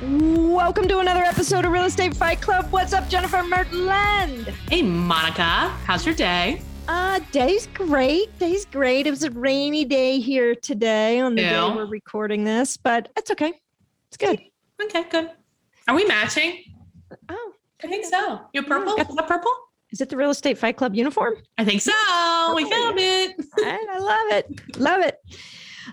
Welcome to another episode of Real Estate Fight Club. What's up, Jennifer Myrtland? Hey, Monica, how's your day? Uh, day's great. Day's great. It was a rainy day here today on the Ew. day we're recording this, but it's okay. It's good. Okay, good. Are we matching? Oh, I think so. You're purple? Is that purple? is it the Real Estate Fight Club uniform? I think so. We found it. I love it. Love it.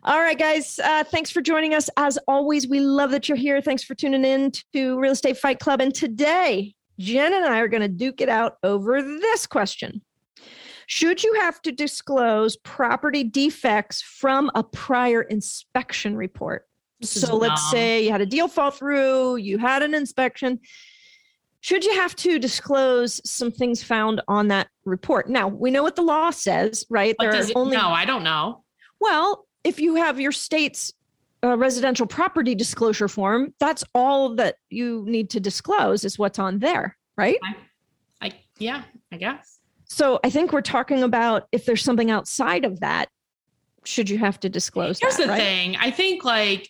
All right, guys. Uh, thanks for joining us. As always, we love that you're here. Thanks for tuning in to Real Estate Fight Club. And today, Jen and I are going to duke it out over this question Should you have to disclose property defects from a prior inspection report? This So let's dumb. say you had a deal fall through, you had an inspection. Should you have to disclose some things found on that report? Now, we know what the law says, right? What there are it, only no, I don't know. well, if you have your state's uh, residential property disclosure form, that's all that you need to disclose is what's on there, right? I yeah, I guess. So I think we're talking about if there's something outside of that, should you have to disclose Here's that, the right? thing. I think like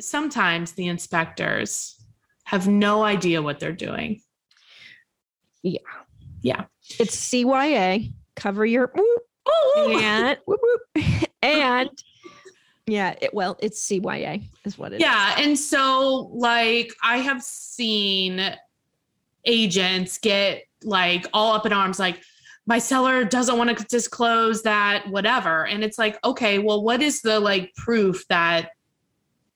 sometimes the inspectors have no idea what they're doing. Yeah. Yeah. It's CYA, cover your whoop, Oh, and whoop, whoop, and yeah, it, well, it's CYA is what it Yeah. And so, like, I have seen agents get like all up in arms, like, my seller doesn't want to disclose that, whatever. And it's like, okay, well, what is the like proof that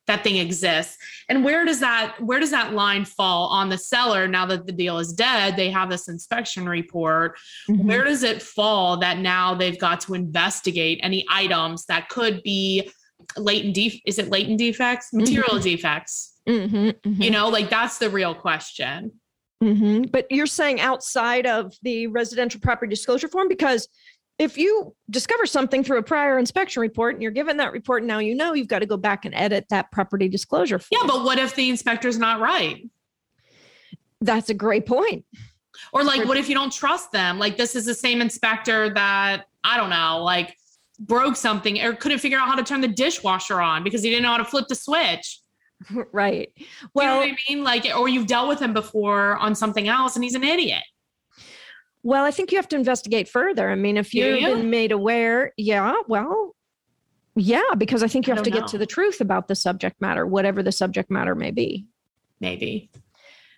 that thing exists? And where does that where does that line fall on the seller now that the deal is dead? They have this inspection report Mhm. where does it fall that now they've got to investigate any items that could be latent def- is it latent defects? Material defects. Mhm, mhm. you know like that's the real question. Hmm But you're saying outside of the residential property disclosure form because if you discover something through a prior inspection report and you're given that report, and now you know you've got to go back and edit that property disclosure form. yeah but what if the inspector's not right? That's a great point. or like what if you don't trust them? Like this is the same inspector that i don't know like broke something or couldn't figure out how to turn the dishwasher on because he didn't know how to flip the switch right. you know Well, what i mean like or you've dealt with him before on something else and he's an idiot well, I think you have to investigate further. I mean, if you've you? been made aware, yeah, well, yeah, because I think you have to don't get to the truth about the subject matter, whatever the subject matter may be. maybe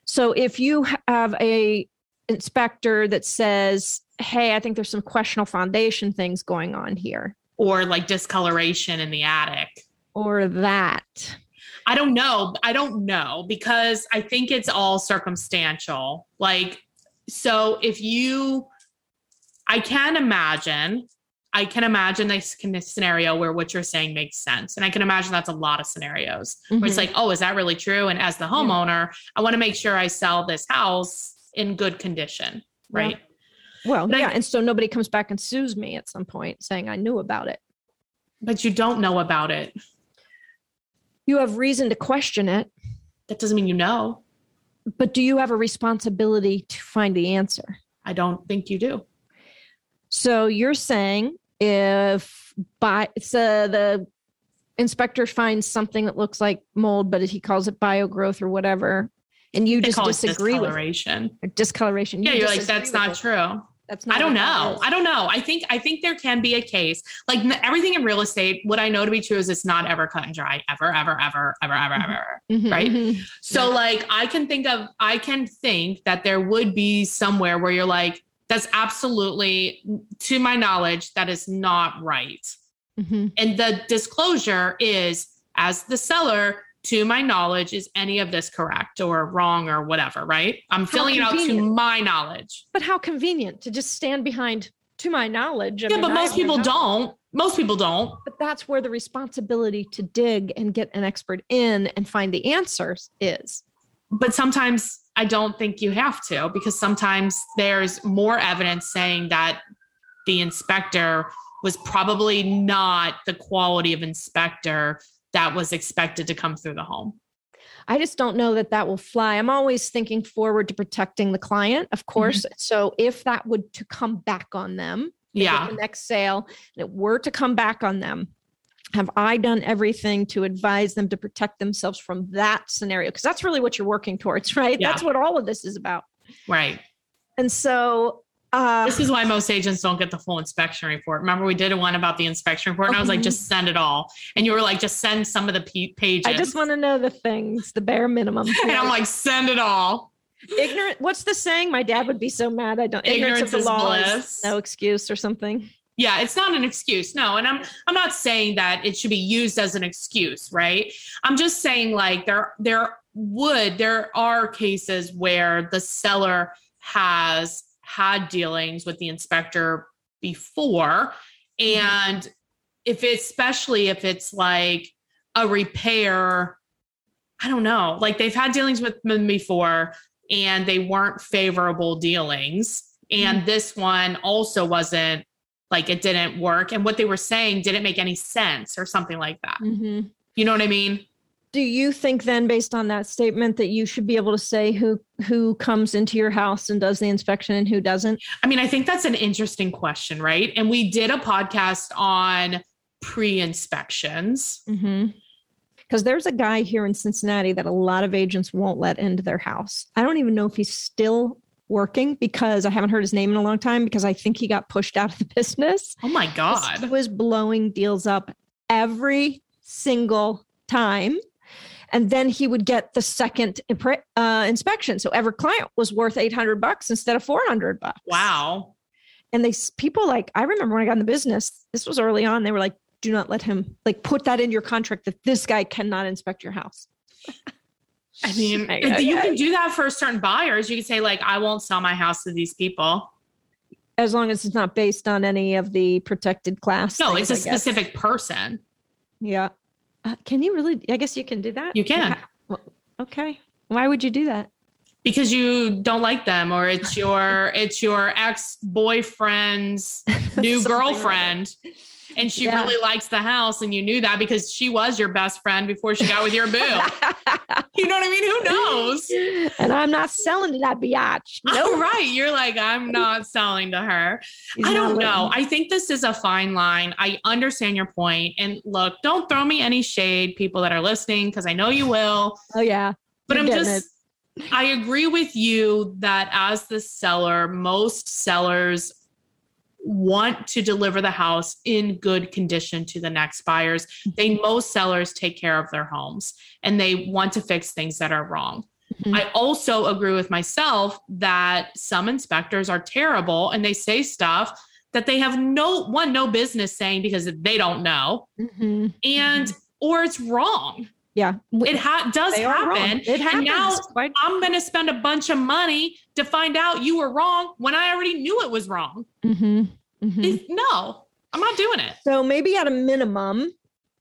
So if you have a inspector that says, "Hey, I think there's some questionable foundation things going on here," or like discoloration in the attic. or that, I don't know. I don't know because I think it's all circumstantial. Like, so if you, I can imagine, I can imagine this scenario where what you're saying makes sense. And I can imagine that's a lot of scenarios where it's Mhm. like, oh, is that really true? And as the homeowner, I want to make sure I sell this house in good condition. Yeah. Well, but I- yeah, and so nobody comes back and sues me at some point saying I knew about it. But you don't know about it. You have reason to question it, That doesn't mean you know. but do you have a responsibility to find the answer? I don't think you do. So you're saying if by so the inspector finds something that looks like mold, but he calls it biogrowth or whatever, and you They just disagree with it, discoloration. or discoloration. Yeah, you you're like, that's not it. true. That's not. I don't know. I don't know. I think I think there can be a case. Like everything in real estate, what I know to be true is it's not ever cut and dry, ever, ever, ever, ever, ever, Mhm. ever. Mhm, right? mhm. So like I can think of I can think that there would be somewhere where you're like, that's absolutely to my knowledge, that is not right. Mhm. And the disclosure is as the seller, to my knowledge, is any of this correct or wrong or whatever, right? I'm filling it out to my knowledge. But how convenient to just stand behind, to my knowledge. I yeah, mean, but most people don't. Most people don't. But that's where the responsibility to dig and get an expert in and find the answers is. But sometimes I don't think you have to because sometimes there's more evidence saying that the inspector was probably not the quality of inspector that was expected to come through the home. I just don't know that that will fly. I'm always thinking forward to protecting the client, of course. Mm-hmm. So if that would to come back on them, yeah, the next sale, and it were to come back on them, have I done everything to advise them to protect themselves from that scenario? Because that's really what you're working towards, right? Yeah. That's what all of this is about. Right. And so uh, this is why most agents don't get the full inspection report. Remember, we did one about the inspection report, and I was like, mm-hmm. just send it all. And you were like, just send some of the p- pages. I just want to know the things, the bare minimum. and I'm like, send it all. Ignorant. What's the saying? My dad would be so mad. I don't. Ignorance, ignorance of the law is no excuse or something. Yeah, it's not an excuse. No, and I'm I'm not saying that it should be used as an excuse, right? I'm just saying like there there would there are cases where the seller has had dealings with the inspector before. And if it's, especially if it's like a repair, I don't know, like they've had dealings with them before and they weren't favorable dealings. And mm-hmm. this one also wasn't like it didn't work. And what they were saying didn't make any sense or something like that. Mm-hmm. You know what I mean? Do you think then based on that statement that you should be able to say who who comes into your house and does the inspection and who doesn't? I mean i think that's an interesting question right? And we did a podcast on pre-inspections. Because mm-hmm. there's a guy here in cincinnati that a lot of agents won't let into their house. I don't even know if he's still working because i haven't heard his name in a long time because i think he got pushed out of the business. Oh my god. he was blowing deals up every single time and then he would get the second uh, inspection. So every client was worth 800 bucks instead of 400 bucks. Wow. And they people like I remember when I got in the business, this was early on, they were like do not let him like put that in your contract that this guy cannot inspect your house. I mean, you can do that for certain buyers. You can say like I won't sell my house to these people as long as it's not based on any of the protected class. No, things, it's a specific person. Yeah. Uh, can you really? I guess you can do that. You can. Okay. Why would you do that? Because you don't like them, or it's your it's your ex boyfriend's new girlfriend. Like and she yeah. really likes the house and you knew that because she was your best friend before she got with your boo. You know what i mean? Who knows? And i'm not selling to that biatch. No oh, nope. right. You're like i'm not selling to her. I don't know. i think this is a fine line. I understand your point. And look don't throw me any shade people that are listening because i know you will. Oh yeah. But You're i'm just it. I agree with you that as the seller, most sellers want to deliver the house in good condition to the next buyers. They mm-hmm. most sellers take care of their homes and they want to fix things that are wrong. Mm-hmm. I also agree with myself that some inspectors are terrible and they say stuff that they have no one no business saying because they don't know. Mm-hmm. And mm-hmm. or it's wrong. Yeah. It ha- does happen. It happens. And now I'm going to spend a bunch of money to find out you were wrong when I already knew it was wrong. Mm-hmm. Mm-hmm. No, I'm not doing it. So maybe at a minimum,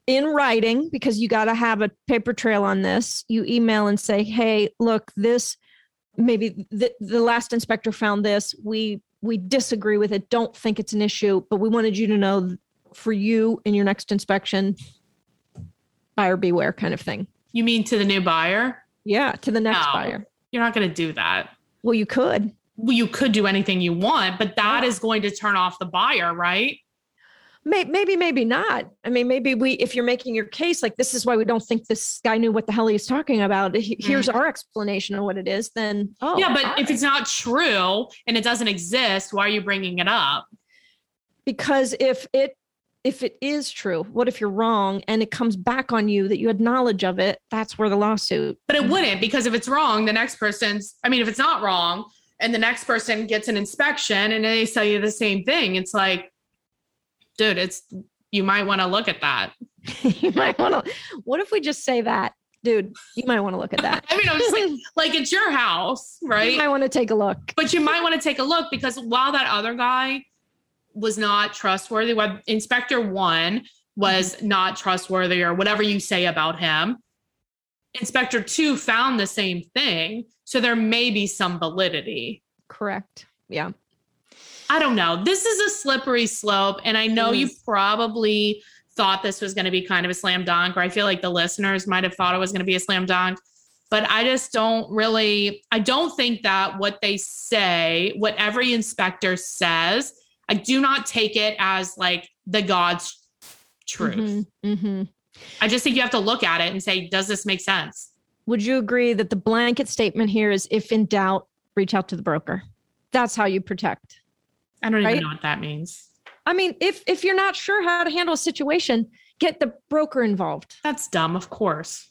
in writing, because you got to have a paper trail on this, you email and say, hey, look, this maybe the, the last inspector found this. We we disagree with it. Don't think it's an issue, but we wanted you to know for you in your next inspection, buyer beware kind of thing. You mean to the new buyer? Yeah, to the next no, buyer. You're not going to do that. Well, you could. Well, you could do anything you want, but that yeah. is going to turn off the buyer, right? Maybe, maybe not. I mean, maybe we, if you're making your case like this is why we don't think this guy knew what the hell he was talking about. Here's mm. our explanation of what it is. Then, oh, yeah, but right. if it's not true and it doesn't exist, why are you bringing it up? Because if it if it is true, what if you're wrong and it comes back on you that you had knowledge of it? That's where the lawsuit. But it wouldn't because if it's wrong, the next person's, I mean, if it's not wrong and the next person gets an inspection and they tell you the same thing, it's like, dude, it's, you might want to look at that. you might want to, what if we just say that? Dude, you might want to look at that. I mean, I'm just like, like it's your house, right? You might want to take a look. But you might want to take a look because while that other guy was not trustworthy. Inspector One was mm-hmm. not trustworthy, or whatever you say about him. Inspector Two found the same thing. So there may be some validity. Correct. Yeah. I don't know. This is a slippery slope. And I know you probably thought this was going to be kind of a slam dunk, or I feel like the listeners might have thought it was going to be a slam dunk. But I just don't really, I don't think that what they say, what every inspector says, I do not take it as like the God's truth. Mhm, mhm. I just think you have to look at it and say, does this make sense? Would you agree that the blanket statement here is if in doubt, reach out to the broker? That's how you protect. I don't Right? even know what that means. I mean, if if you're not sure how to handle a situation, get the broker involved. That's dumb, of course.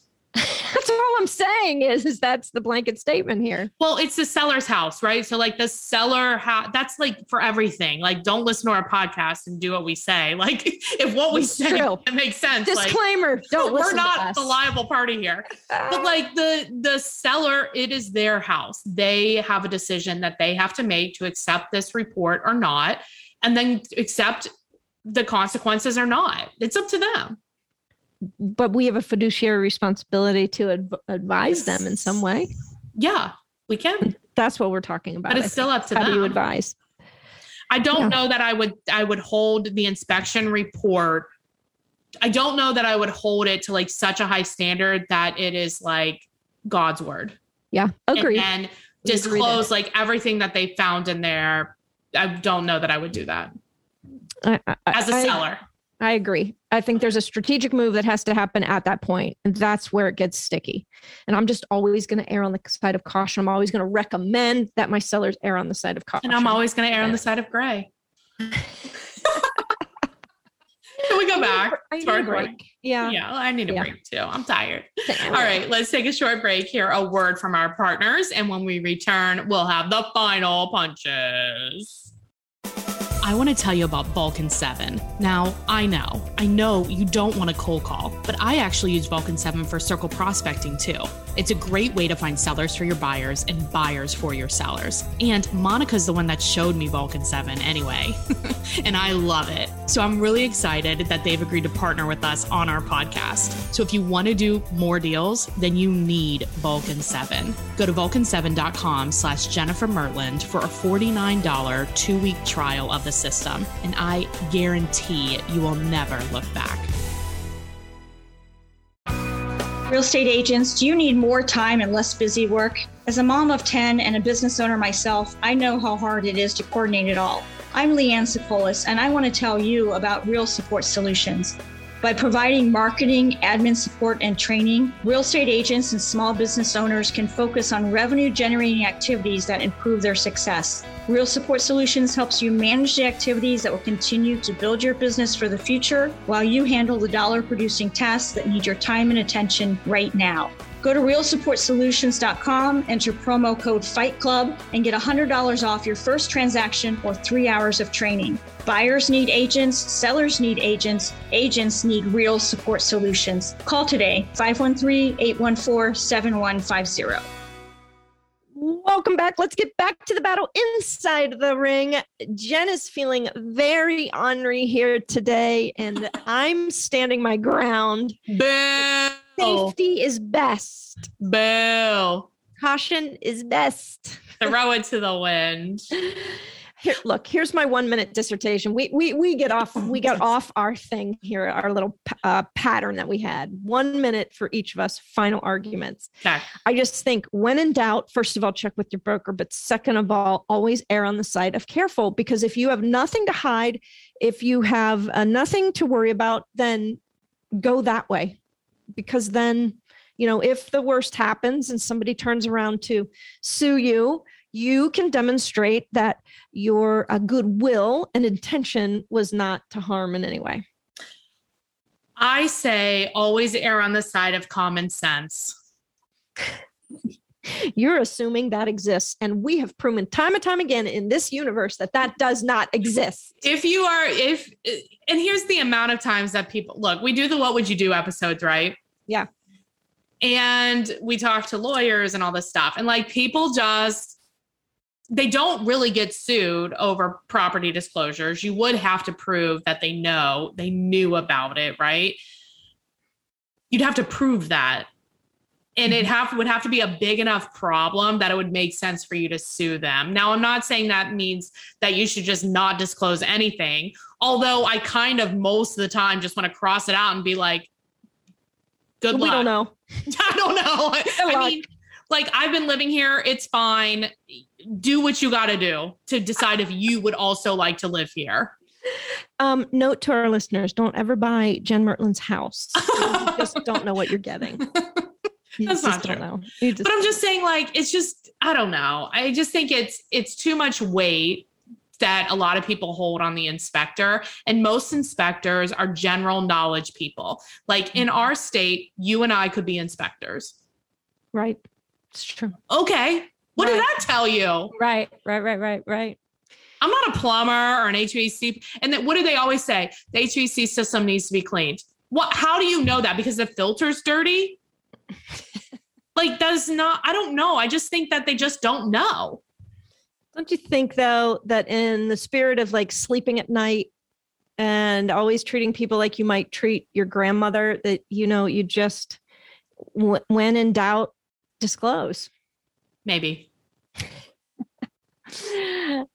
That's all I'm saying is, is that's the blanket statement here. Well, it's the seller's house, right? So, like, the seller, ha- that's like for everything. Like, don't listen to our podcast and do what we say. Like, if what we It's say true. makes sense, like, Disclaimer: Don't we're listen to not the liable party here. But ah. like the the seller, it is their house. They have a decision that they have to make to accept this report or not, and then accept the consequences or not. It's up to them. But we have a fiduciary responsibility to adv- advise them in some way. Yeah, we can, That's what we're talking about. but it's still up to how them. do you advise? I don't Yeah. know that I would I would hold the inspection report. I don't know that I would hold it to like such a high standard that it is like God's word. Yeah, agreed. And agree disclose like everything that they found in there. I don't know that I would do that I, I- as a I- seller. I agree. I think there's a strategic move that has to happen at that point, and that's where it gets sticky. And I'm just always going to err on the side of caution. I'm always going to recommend that my sellers err on the side of caution. And I'm always going to err on the side of gray. Can we go back? I need to our a break. break? Yeah. Yeah, I need a Yeah. break too. I'm tired. All All right, let's take a short break. here. a word from our partners, and when we return, we'll have the final punches. I want to tell you about Vulcan 7. Now, I know, I know you don't want a cold call, but I actually use Vulcan 7 for circle prospecting too. It's a great way to find sellers for your buyers and buyers for your sellers. And Monica's the one that showed me Vulcan 7 anyway, and I love it. So I'm really excited that they've agreed to partner with us on our podcast. So if you want to do more deals, then you need Vulcan 7. Go to vulcan7.com slash Jennifer Myrtland for a $49 two-week trial of the system, and I guarantee you will never look back. Real estate agents, do you need more time and less busy work? As a mom of 10 and a business owner myself, I know how hard it is to coordinate it all. I'm Leanne Sikolis, and I want to tell you about Real Support Solutions. By providing marketing, admin support, and training, real estate agents and small business owners can focus on revenue generating activities that improve their success. Real Support Solutions helps you manage the activities that will continue to build your business for the future while you handle the dollar producing tasks that need your time and attention right now. Go to realsupportsolutions.com, enter promo code Fight Club, and get $100 off your first transaction or three hours of training. Buyers need agents, sellers need agents, agents need real support solutions. Call today 513 814 7150. Welcome back. Let's get back to the battle inside the ring. Jen is feeling very ornery here today, and I'm standing my ground. Boo! Safety is best. Boo! Caution is best. Throw it to the wind. Here, look. Here's my one minute dissertation. We we we get off. We got off our thing here. Our little uh, pattern that we had. One minute for each of us. Final arguments. Okay. I just think when in doubt, first of all, check with your broker. But second of all, always err on the side of careful because if you have nothing to hide, if you have uh, nothing to worry about, then go that way. Because then, you know, if the worst happens and somebody turns around to sue you, you can demonstrate that your uh, goodwill and intention was not to harm in any way. I say always err on the side of common sense. You're assuming that exists. And we have proven time and time again in this universe that that does not exist. If you are, if, and here's the amount of times that people look, we do the what would you do episodes, right? Yeah. And we talk to lawyers and all this stuff. And like people just, they don't really get sued over property disclosures. You would have to prove that they know, they knew about it, right? You'd have to prove that. and it mm-hmm. have would have to be a big enough problem that it would make sense for you to sue them. Now, I'm not saying that means that you should just not disclose anything. Although I kind of most of the time just want to cross it out and be like, "Good we luck." don't know. I don't know. I mean, like I've been living here. It's fine. Do what you got to do to decide if you would also like to live here. Um, note to our listeners: Don't ever buy Jen Myrtland's house. you just don't know what you're getting. You That's not don't true. know. But I'm just saying, like, it's just I don't know. I just think it's it's too much weight that a lot of people hold on the inspector, and most inspectors are general knowledge people. Like in our state, you and I could be inspectors. right. It's true. Okay, what Right. did that tell you? Right. Right. Right. Right. Right. I'm not a plumber or an HVAC. And then what do they always say? The HVAC system needs to be cleaned. What? How do you know that? Because the filter's dirty. like that is not. I don't know. I just think that they just don't know. Don't you think though that in the spirit of like sleeping at night and always treating people like you might treat your grandmother, that you know you just w- when in doubt disclose. Maybe.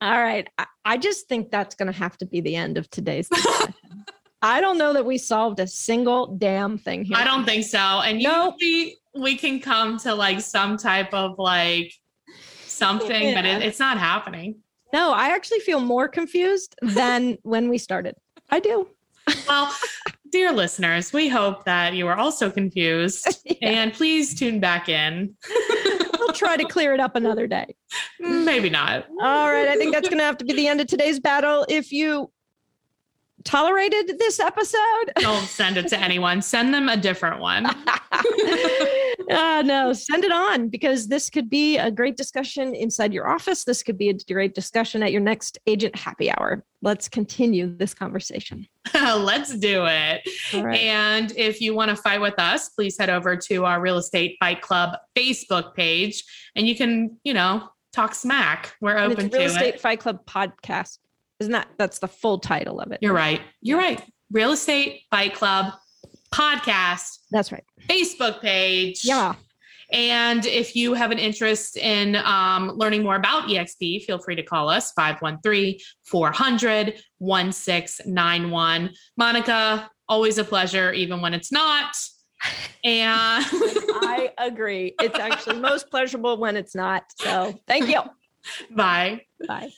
All right. I, I just think that's going to have to be the end of today's. I don't know that we solved a single damn thing here. I don't think so. And Nope. usually we can come to like some type of like something, but it, it's not happening. No, I actually feel more confused than when we started. I do. Well, dear listeners, we hope that you are also confused. Yeah. And please tune back in. We'll try to clear it up another day. Mm, maybe not. All right. I think that's going to have to be the end of today's battle. If you tolerated this episode, Don't send it to anyone. Send them a different one. Uh, no, send it on because this could be a great discussion inside your office. This could be a great discussion at your next agent happy hour. Let's continue this conversation. Let's do it. Right. And if you want to fight with us, please head over to our Real Estate Fight Club Facebook page and you can, you know, talk smack. We're And open Real to Estate it. Fight Club podcast. Isn't that that's the full title of it? You're right. You're right. Real Estate Fight Club podcast, That's right. Facebook page. Yeah. And if you have an interest in um, learning more about EXP, feel free to call us 513 400 1691. Monica, always a pleasure, even when it's not. And I agree. It's actually most pleasurable when it's not. So thank you. bye. Bye.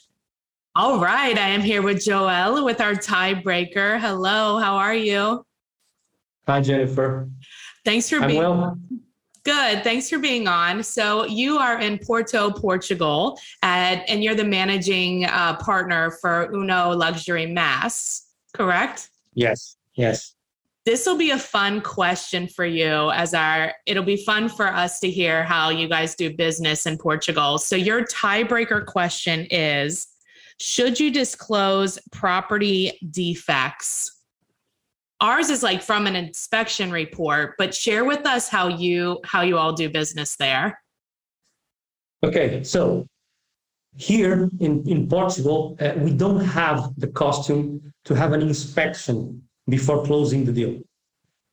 All right. I am here with Joelle with our tiebreaker. Hello. How are you? Hi, Jennifer. Thanks for I'm being well. Good. Thanks for being on. So you are in Porto, Portugal, at, and you're the managing uh, partner for Uno Luxury Mass, correct? Yes, yes. This will be a fun question for you as our it'll be fun for us to hear how you guys do business in Portugal. So your tiebreaker question is should you disclose property defects? Ours is like from an inspection report, but share with us how you how you all do business there. Okay, so here in, in Portugal, uh, we don't have the costume to have an inspection before closing the deal.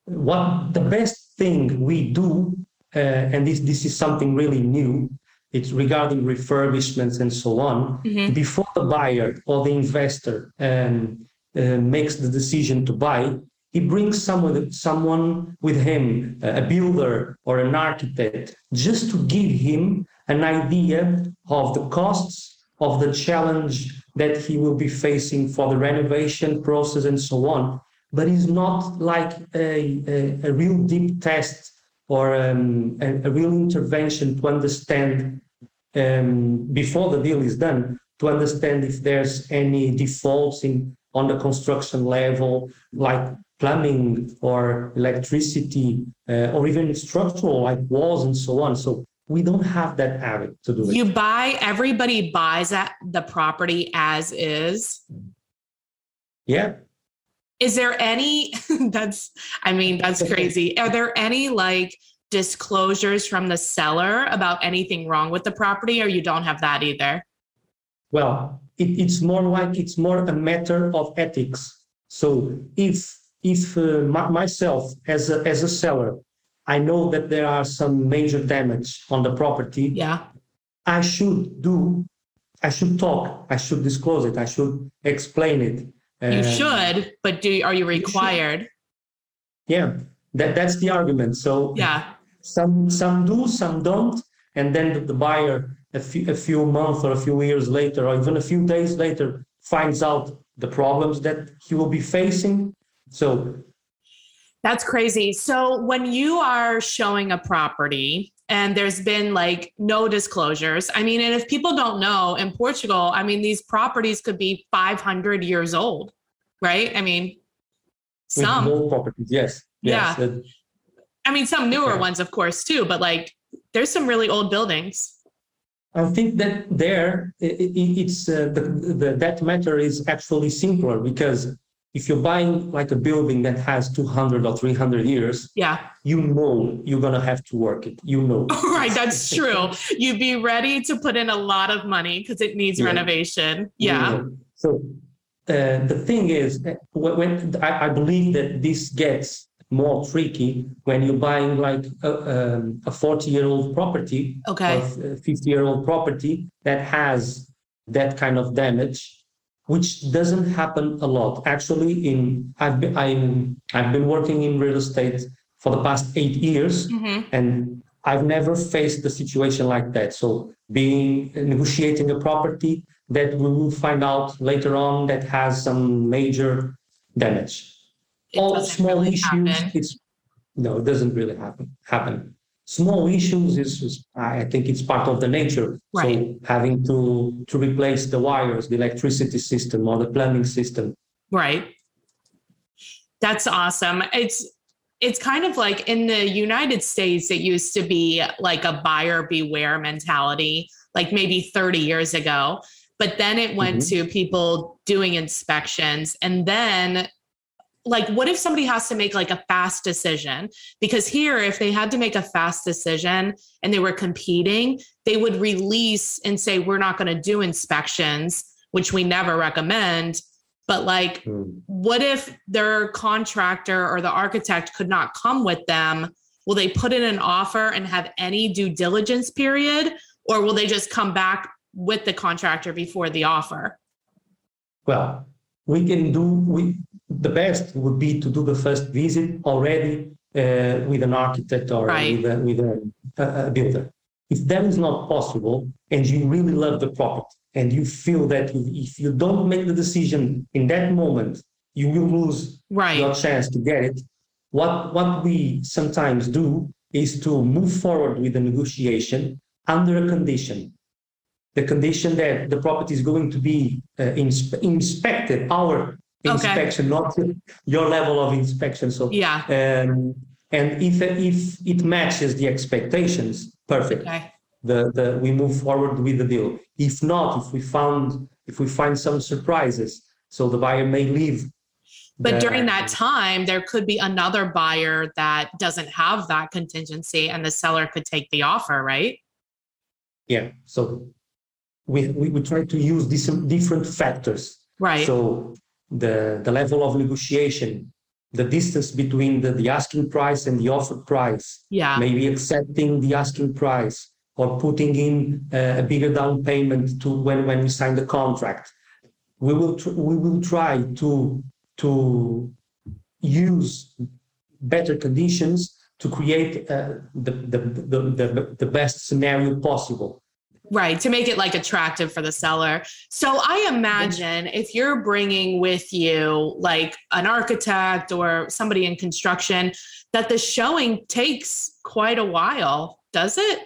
What the best thing we do, uh, and this, this is something really new, it's regarding refurbishments and so on. Mhm. Before the buyer or the investor um, uh, makes the decision to buy, he brings someone, someone with him, a builder or an architect, just to give him an idea of the costs of the challenge that he will be facing for the renovation process and so on. But it's not like a, a, a real deep test or um, a, a real intervention to understand um, before the deal is done to understand if there's any defaults in on the construction level, like plumbing or electricity, uh, or even structural like walls and so on. So we don't have that habit to do it. You buy everybody buys at the property as is. yeah. Is there any that's I mean that's crazy. Are there any like disclosures from the seller about anything wrong with the property or you don't have that either? Well, it, it's more like it's more a matter of ethics. So if if uh, my, myself as a as a seller I know that there are some major damage on the property. Yeah. I should do, I should talk, I should disclose it, I should explain it. You Uh, should, but do are you required? Yeah, that, that's the argument. So Yeah. some some do, some don't, and then the, the buyer a few a few months or a few years later, or even a few days later, finds out the problems that he will be facing. So That's crazy. So when you are showing a property and there's been like no disclosures, I mean, and if people don't know in Portugal, I mean, these properties could be 500 years old, right? I mean, with some, more properties, yes, yes, Yeah. I mean, some newer Okay. ones, of course, too, but like there's some really old buildings. I think that there i- i- it's uh, the, the that matter is actually simpler because if you're buying like a building that has 200 or 300 years, Yeah. you know you're gonna have to work it. You know. right. That's true. You'd be ready to put in a lot of money because it needs Yeah. renovation. Yeah. So uh, the thing is, uh, when, when I, I believe that this gets more tricky when you're buying like a, um, a 40 year old property Okay. 50 year old property that has that kind of damage which doesn't happen a lot. Actually in i've been i'm i've been working in real estate for the past 8 years hmm and i've never faced a situation like that. So being negotiating a property that we will find out later on that has some major damage. It all small really issues happen. it's no it doesn't really happen happen small issues is, is i think it's part of the nature Right. so having to to replace the wires the electricity system or the plumbing system Right. That's awesome. It's it's kind of like in the United States it used to be like a buyer beware mentality like maybe 30 years ago but then it went mm-hmm. to people doing inspections and then like what if somebody has to make like a fast decision? Because here if they had to make a fast decision and they were competing they would release and say we're not going to do inspections which we never recommend. But like hmm. what if their contractor or the architect could not come with them? Will they put in an offer and have any due diligence period? Or will they just come back with the contractor before the offer? Well we can do we the best would be to do the first visit already uh, with an architect or Right. with, a, with a, a, builder if that is not possible and you really love the property and you feel that if you don't make the decision in that moment you will lose right your chance to get it. What what we sometimes do is to move forward with the negotiation under a condition. The condition that the property is going to be uh, inspe- inspected, our Okay. inspection, not your level of inspection. So, yeah um, and if if it matches the expectations, perfect okay the, the we move forward with the deal. If not, if we found if we find some surprises, so the buyer may leave. but the- during that time there could be another buyer that doesn't have that contingency and the seller could take the offer right yeah, so we, we we try to use these different factors. right So the the level of negotiation, the distance between the, the asking price and the offered price, yeah maybe accepting the asking price or putting in uh, a bigger down payment to when, when we sign the contract. We will tr- we will try to to use better conditions to create uh, the, the, the, the, the best scenario possible. Right, to make it like attractive for the seller. So I imagine if you're bringing with you like an architect or somebody in construction, that the showing takes quite a while, does it?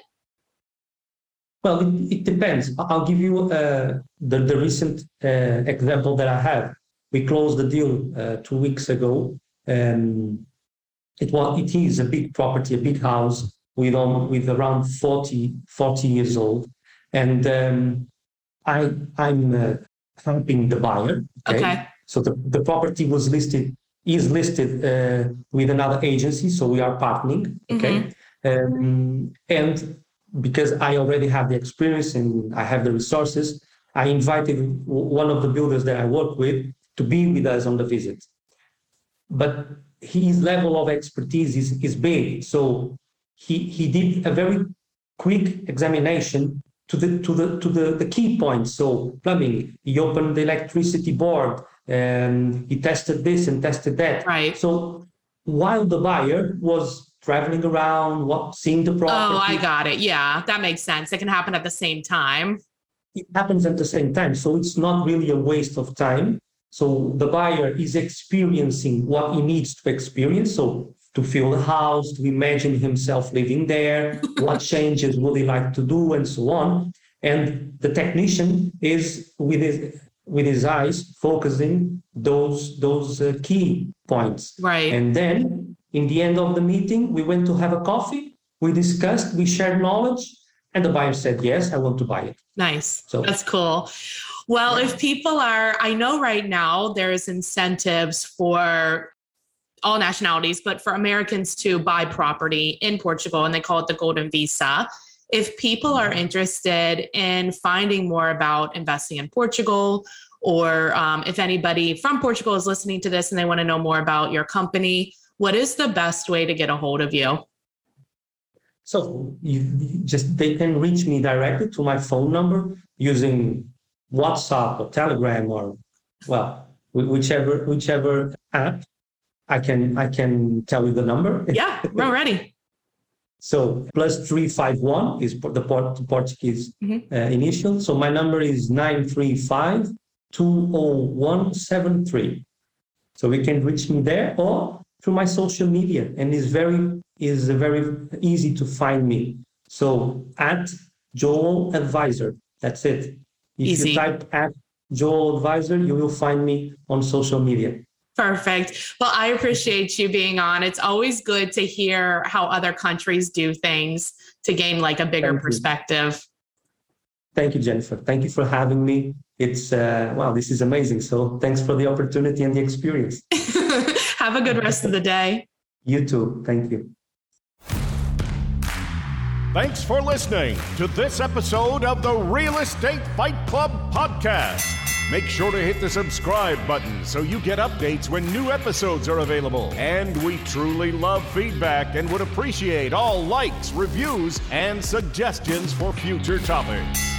Well, it, it depends. I'll give you uh, the, the recent uh, example that I have. We closed the deal uh, two weeks ago. Um, it was it is a big property, a big house with um, with around 40, 40 years old, and um, I I'm uh, helping the buyer. Okay. So the, the property was listed is listed uh, with another agency, so we are partnering. Okay, um, and because I already have the experience and I have the resources, I invited one of the builders that I work with to be with us on the visit. But his level of expertise is, is big. So he, he did a very quick examination to the to the to the, the key points. So plumbing, he opened the electricity board and he tested this and tested that. Right. So while the buyer was traveling around, what seeing the property. Oh, I got it. Yeah, that makes sense. It can happen at the same time. It happens at the same time. So it's not really a waste of time. So the buyer is experiencing what he needs to experience. So to feel the house, to imagine himself living there, what changes would he like to do, and so on. And the technician is with his with his eyes focusing those those uh, key points. Right. And then in the end of the meeting, we went to have a coffee. We discussed, we shared knowledge, and the buyer said, "Yes, I want to buy it." Nice. So- That's cool. Well, if people are, I know right now there's incentives for all nationalities, but for Americans to buy property in Portugal, and they call it the Golden Visa. If people are interested in finding more about investing in Portugal, or um, if anybody from Portugal is listening to this and they want to know more about your company, what is the best way to get a hold of you? So you you just they can reach me directly to my phone number using WhatsApp or Telegram or well whichever whichever app. I can I can tell you the number. Yeah, we're ready. So plus three five one is the Port- Portuguese Mhm. uh, initial. So my number is nine three five two zero one seven three. So we can reach me there or through my social media, and it's very is very easy to find me. So at Joel Advisor, that's it. If Easy. you type at Joel Advisor, you will find me on social media. Perfect. Well, I appreciate you being on. It's always good to hear how other countries do things to gain like a bigger Thank you. perspective. Thank you, Jennifer. Thank you for having me. It's uh, wow, this is amazing. So thanks for the opportunity and the experience. Have a good rest of the day. You too. Thank you. Thanks for listening to this episode of the Real Estate Fight Club podcast. Make sure to hit the subscribe button so you get updates when new episodes are available. And we truly love feedback and would appreciate all likes, reviews, and suggestions for future topics.